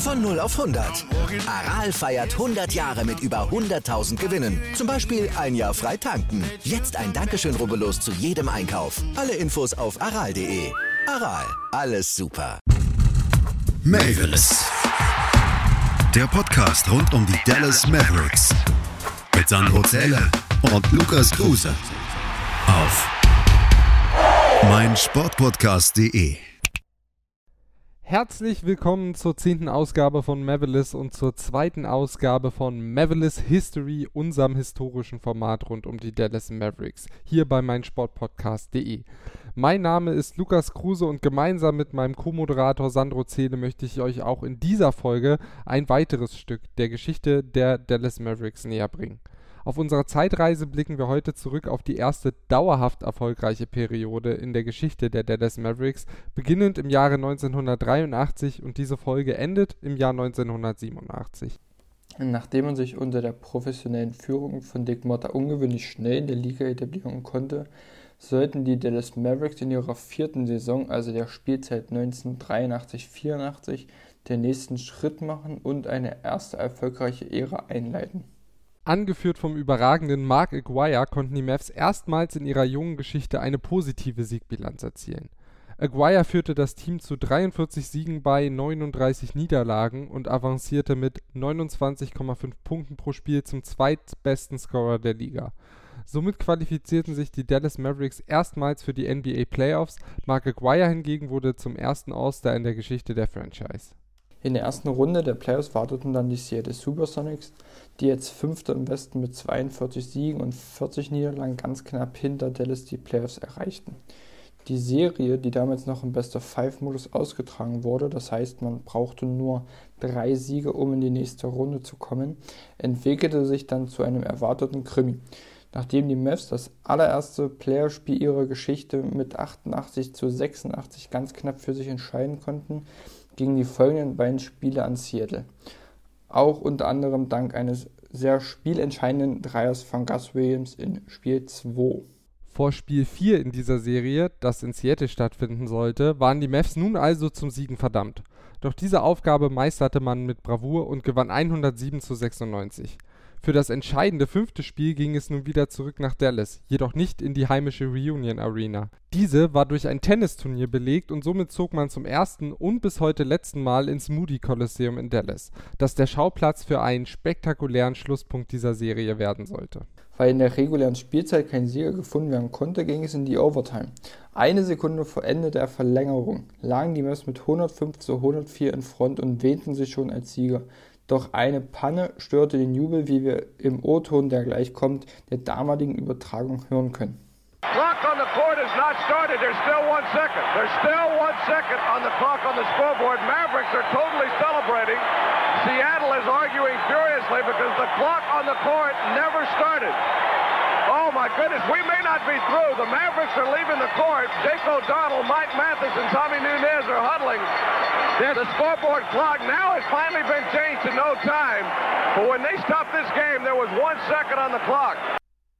Von 0 auf 100. Aral feiert 100 Jahre mit über 100.000 Gewinnen. Zum Beispiel ein Jahr frei tanken. Jetzt ein Dankeschön, rubbellos zu jedem Einkauf. Alle Infos auf aral.de. Aral, alles super. Mavis. Der Podcast rund um die Dallas Mavericks. Mit Sandro Zähler und Lukas Kruse. Auf meinsportpodcast.de. Herzlich willkommen zur zehnten Ausgabe von Mavelis und zur zweiten Ausgabe von Mavelis History, unserem historischen Format rund um die Dallas Mavericks, hier bei meinsportpodcast.de. Mein Name ist Lukas Kruse und gemeinsam mit meinem Co-Moderator Sandro Zehle möchte ich euch auch in dieser Folge ein weiteres Stück der Geschichte der Dallas Mavericks näher bringen. Auf unserer Zeitreise blicken wir heute zurück auf die erste dauerhaft erfolgreiche Periode in der Geschichte der Dallas Mavericks, beginnend im Jahre 1983 und diese Folge endet im Jahr 1987. Nachdem man sich unter der professionellen Führung von Dick Motta ungewöhnlich schnell in der Liga etablieren konnte, sollten die Dallas Mavericks in ihrer vierten Saison, also der Spielzeit 1983-84, den nächsten Schritt machen und eine erste erfolgreiche Ära einleiten. Angeführt vom überragenden Mark Aguirre konnten die Mavs erstmals in ihrer jungen Geschichte eine positive Siegbilanz erzielen. Aguirre führte das Team zu 43 Siegen bei 39 Niederlagen und avancierte mit 29,5 Punkten pro Spiel zum zweitbesten Scorer der Liga. Somit qualifizierten sich die Dallas Mavericks erstmals für die NBA Playoffs, Mark Aguirre hingegen wurde zum ersten All-Star in der Geschichte der Franchise. In der ersten Runde der Playoffs warteten dann die Seattle Supersonics, die jetzt Fünfter im Westen mit 42 Siegen und 40 Niederlagen ganz knapp hinter Dallas die Playoffs erreichten. Die Serie, die damals noch im Best-of-Five-Modus ausgetragen wurde, das heißt, man brauchte nur drei Siege, um in die nächste Runde zu kommen, entwickelte sich dann zu einem erwarteten Krimi. Nachdem die Mavs das allererste Playerspiel ihrer Geschichte mit 88 zu 86 ganz knapp für sich entscheiden konnten, gingen die folgenden beiden Spiele an Seattle. Auch unter anderem dank eines sehr spielentscheidenden Dreiers von Gus Williams in Spiel 2. Vor Spiel 4 in dieser Serie, das in Seattle stattfinden sollte, waren die Mavs nun also zum Siegen verdammt. Doch diese Aufgabe meisterte man mit Bravour und gewann 107 zu 96. Für das entscheidende fünfte Spiel ging es nun wieder zurück nach Dallas, jedoch nicht in die heimische Reunion Arena. Diese war durch ein Tennisturnier belegt und somit zog man zum ersten und bis heute letzten Mal ins Moody Coliseum in Dallas, das der Schauplatz für einen spektakulären Schlusspunkt dieser Serie werden sollte. Weil in der regulären Spielzeit kein Sieger gefunden werden konnte, ging es in die Overtime. Eine Sekunde vor Ende der Verlängerung lagen die Mavs mit 105 zu 104 in Front und wähnten sich schon als Sieger. Doch eine Panne störte den Jubel, wie wir im O-Ton, der gleich kommt, der damaligen Übertragung hören können. Clock on the court has not started. There's still one second. There's still one second on the clock on the scoreboard. Mavericks are totally celebrating. Seattle is arguing furiously because the clock on the court never started. Oh my goodness, we may not be through. The Mavericks are leaving the court. Jake O'Donnell, Mike Mathis, and Tommy Nunez are huddling. The scoreboard clock now has finally been changed to no time. But when they stopped this game, there was one second on the clock.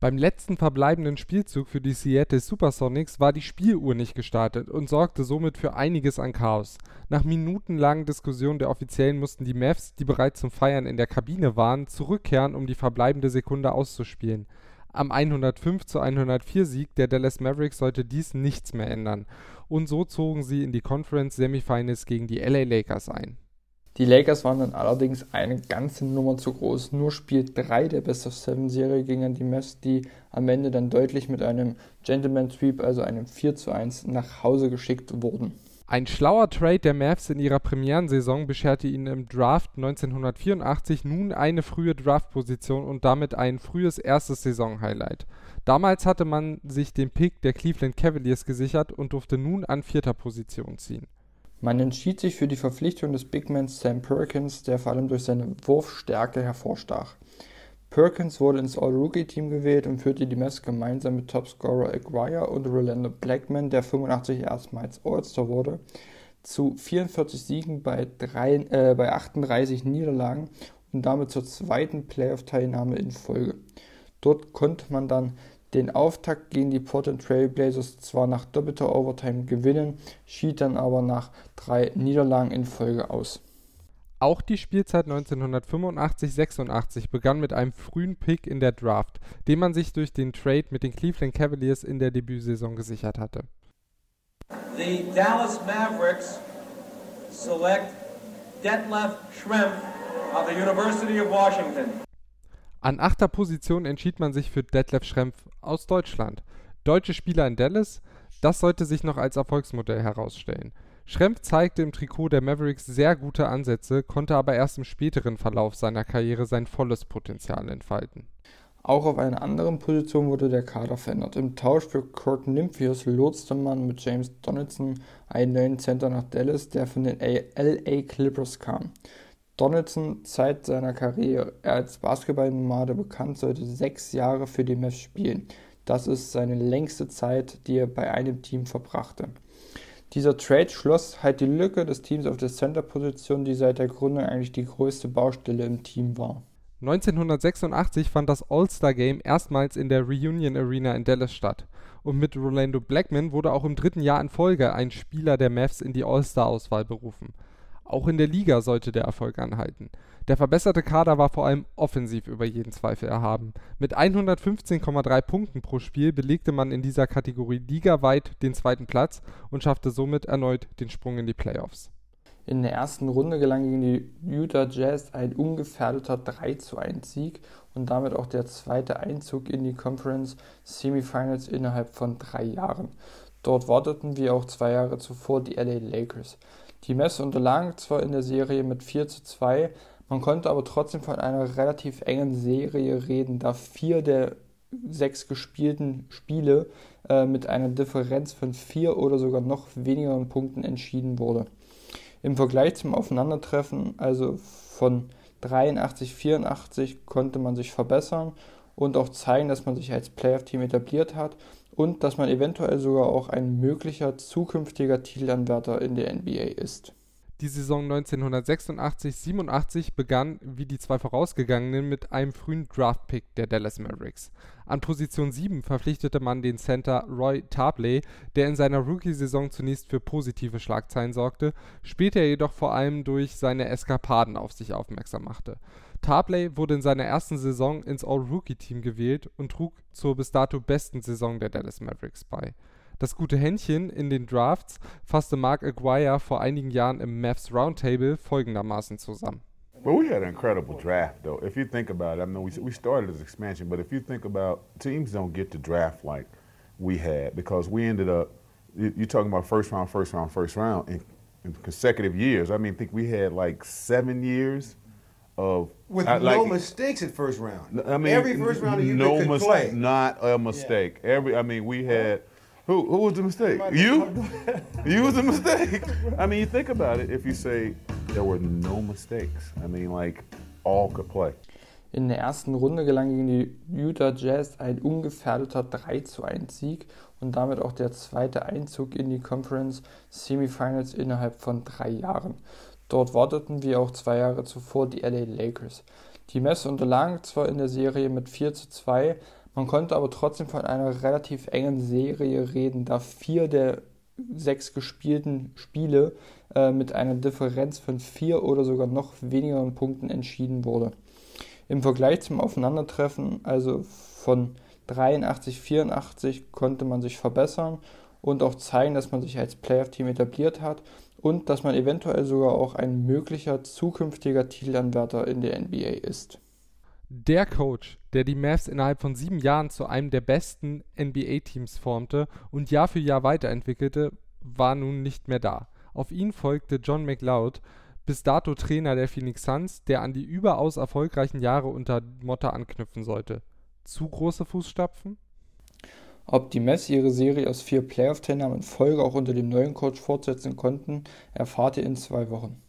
Beim letzten verbleibenden Spielzug für die Seattle Supersonics war die Spieluhr nicht gestartet und sorgte somit für einiges an Chaos. Nach minutenlangen Diskussionen der Offiziellen mussten die Mavs, die bereits zum Feiern in der Kabine waren, zurückkehren, um die verbleibende Sekunde auszuspielen. Am 105 zu 104 Sieg der Dallas Mavericks sollte dies nichts mehr ändern und so zogen sie in die Conference Semifinals gegen die LA Lakers ein. Die Lakers waren dann allerdings eine ganze Nummer zu groß. Nur Spiel 3 der Best of Seven Serie ging an die Mavs, die am Ende dann deutlich mit einem Gentleman Sweep, also einem 4 zu 1, nach Hause geschickt wurden. Ein schlauer Trade der Mavs in ihrer Premierensaison bescherte ihnen im Draft 1984 nun eine frühe Draftposition und damit ein frühes erstes Saisonhighlight. Damals hatte man sich den Pick der Cleveland Cavaliers gesichert und durfte nun an vierter Position ziehen. Man entschied sich für die Verpflichtung des Bigmans Sam Perkins, der vor allem durch seine Wurfstärke hervorstach. Perkins wurde ins All-Rookie-Team gewählt und führte die Mavs gemeinsam mit Topscorer Aguirre und Rolando Blackman, der 85 erstmals All-Star wurde, zu 44 Siegen bei, drei, äh, bei 38 Niederlagen und damit zur zweiten Playoff-Teilnahme in Folge. Dort konnte man dann den Auftakt gegen die Portland Trail Blazers zwar nach doppelter Overtime gewinnen, schied dann aber nach drei Niederlagen in Folge aus. Auch die Spielzeit 1985-86 begann mit einem frühen Pick in der Draft, den man sich durch den Trade mit den Cleveland Cavaliers in der Debütsaison gesichert hatte. The Dallas Mavericks select Detlef Schrempf of the University of Washington. An achter Position entschied man sich für Detlef Schrempf aus Deutschland. Deutsche Spieler in Dallas, das sollte sich noch als Erfolgsmodell herausstellen. Schrempf zeigte im Trikot der Mavericks sehr gute Ansätze, konnte aber erst im späteren Verlauf seiner Karriere sein volles Potenzial entfalten. Auch auf einer anderen Position wurde der Kader verändert. Im Tausch für Kurt Nymphius lotste man mit James Donaldson einen neuen Center nach Dallas, der von den LA Clippers kam. Donaldson, Zeit seiner Karriere als Basketballnomade bekannt, sollte sechs Jahre für die Mavs spielen. Das ist seine längste Zeit, die er bei einem Team verbrachte. Dieser Trade schloss halt die Lücke des Teams auf der Center-Position, die seit der Gründung eigentlich die größte Baustelle im Team war. 1986 fand das All-Star-Game erstmals in der Reunion Arena in Dallas statt. Und mit Rolando Blackman wurde auch im dritten Jahr in Folge ein Spieler der Mavs in die All-Star-Auswahl berufen. Auch in der Liga sollte der Erfolg anhalten. Der verbesserte Kader war vor allem offensiv über jeden Zweifel erhaben. Mit 115,3 Punkten pro Spiel belegte man in dieser Kategorie ligaweit den zweiten Platz und schaffte somit erneut den Sprung in die Playoffs. In der ersten Runde gelang gegen die Utah Jazz ein ungefährdeter 3:1 Sieg und damit auch der zweite Einzug in die Conference Semifinals innerhalb von drei Jahren. Dort warteten wie auch zwei Jahre zuvor die LA Lakers. Die Mess unterlagen zwar in der Serie mit 4 zu 2, man konnte aber trotzdem von einer relativ engen Serie reden, da vier der sechs gespielten Spiele äh, mit einer Differenz von vier oder sogar noch wenigeren Punkten entschieden wurde. Im Vergleich zum Aufeinandertreffen, also von 83, 84, konnte man sich verbessern und auch zeigen, dass man sich als Playoff-Team etabliert hat und dass man eventuell sogar auch ein möglicher zukünftiger Titelanwärter in der NBA ist. Die Saison 1986/87 begann wie die zwei vorausgegangenen mit einem frühen Draftpick der Dallas Mavericks. An Position 7 verpflichtete man den Center Roy Tarpley, der in seiner Rookie-Saison zunächst für positive Schlagzeilen sorgte, später jedoch vor allem durch seine Eskapaden auf sich aufmerksam machte. Tarpley wurde in seiner ersten Saison ins All-Rookie-Team gewählt und trug zur bis dato besten Saison der Dallas Mavericks bei das gute Händchen in den Drafts fasste Mark Aguirre vor einigen Jahren im Mavs Roundtable folgendermaßen zusammen. Well, we had an incredible draft, though. If you think about it, I mean, we, we started as expansion, but if you think about teams don't get to draft like we had because we ended up, you're talking about first round, first round, first round in, in consecutive years. I mean, I think we had like seven years of with uh, no mistakes at first round. I mean, every first round you no could play. Not a mistake. Yeah. Every, I mean, we had. Who who was the mistake? You? you was the mistake. I mean, you think about it. If you say there were no mistakes, I mean, like all could play. In der ersten Runde gelang gegen die Utah Jazz ein ungefährdeter 3 zu 1 Sieg und damit auch der zweite Einzug in die Conference Semifinals innerhalb von drei Jahren. Dort warteten wie auch zwei Jahre zuvor die LA Lakers. Die Mess unterlagen zwar in der Serie mit 4 zu 2, man konnte aber trotzdem von einer relativ engen Serie reden, da vier der sechs gespielten Spiele äh, mit einer Differenz von vier oder sogar noch wenigeren Punkten entschieden wurde. Im Vergleich zum Aufeinandertreffen, also von 83, 84, konnte man sich verbessern und auch zeigen, dass man sich als Playoff-Team etabliert hat und dass man eventuell sogar auch ein möglicher zukünftiger Titelanwärter in der NBA ist. Der Coach, der die Mavs innerhalb von sieben Jahren zu einem der besten NBA-Teams formte und Jahr für Jahr weiterentwickelte, war nun nicht mehr da. Auf ihn folgte John McLeod, bis dato Trainer der Phoenix Suns, der an die überaus erfolgreichen Jahre unter Motta anknüpfen sollte. Zu große Fußstapfen? Ob die Mets ihre Serie aus vier Playoff-Teilnahmen in Folge auch unter dem neuen Coach fortsetzen konnten, erfahrt ihr in zwei Wochen.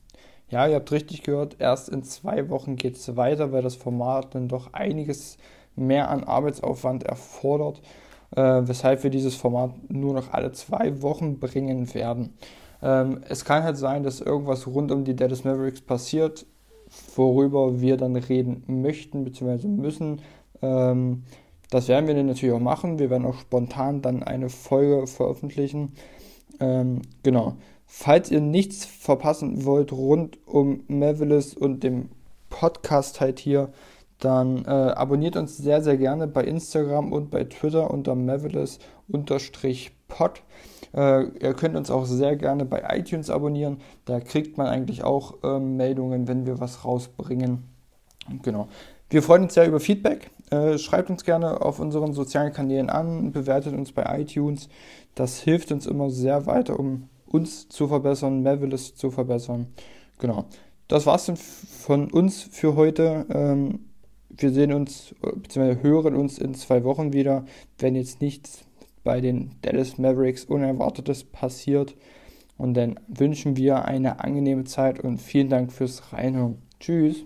Ja, ihr habt richtig gehört, erst in zwei Wochen geht es weiter, weil das Format dann doch einiges mehr an Arbeitsaufwand erfordert, äh, weshalb wir dieses Format nur noch alle zwei Wochen bringen werden. Ähm, es kann halt sein, dass irgendwas rund um die Dallas Mavericks passiert, worüber wir dann reden möchten bzw. müssen. Ähm, das werden wir dann natürlich auch machen. Wir werden auch spontan dann eine Folge veröffentlichen. Ähm, genau. Falls ihr nichts verpassen wollt rund um Mavericks und dem Podcast halt hier, dann äh, abonniert uns sehr, sehr gerne bei Instagram und bei Twitter unter Mavericks-pod. Äh, ihr könnt uns auch sehr gerne bei iTunes abonnieren. Da kriegt man eigentlich auch äh, Meldungen, wenn wir was rausbringen. Genau. Wir freuen uns sehr über Feedback. Äh, schreibt uns gerne auf unseren sozialen Kanälen an, bewertet uns bei iTunes. Das hilft uns immer sehr weiter, um uns zu verbessern, Mavericks zu verbessern. Genau. Das war's dann von uns für heute. Ähm, wir sehen uns bzw. hören uns in zwei Wochen wieder, wenn jetzt nichts bei den Dallas Mavericks Unerwartetes passiert. Und dann wünschen wir eine angenehme Zeit und vielen Dank fürs Reinhören. Tschüss.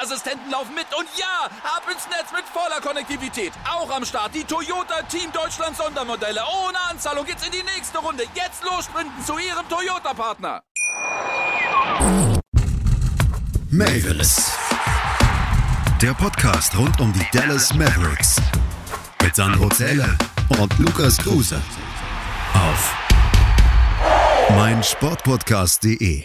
Sicherheitsassistenten laufen mit. Und ja, ab ins Netz mit voller Konnektivität. Auch am Start die Toyota Team Deutschland Sondermodelle. Ohne Anzahlung geht's in die nächste Runde. Jetzt los sprinten zu ihrem Toyota-Partner. Mavericks. Der Podcast rund um die Dallas Mavericks. Mit Sandro Zähler und Lukas Kruse. Auf meinsportpodcast.de.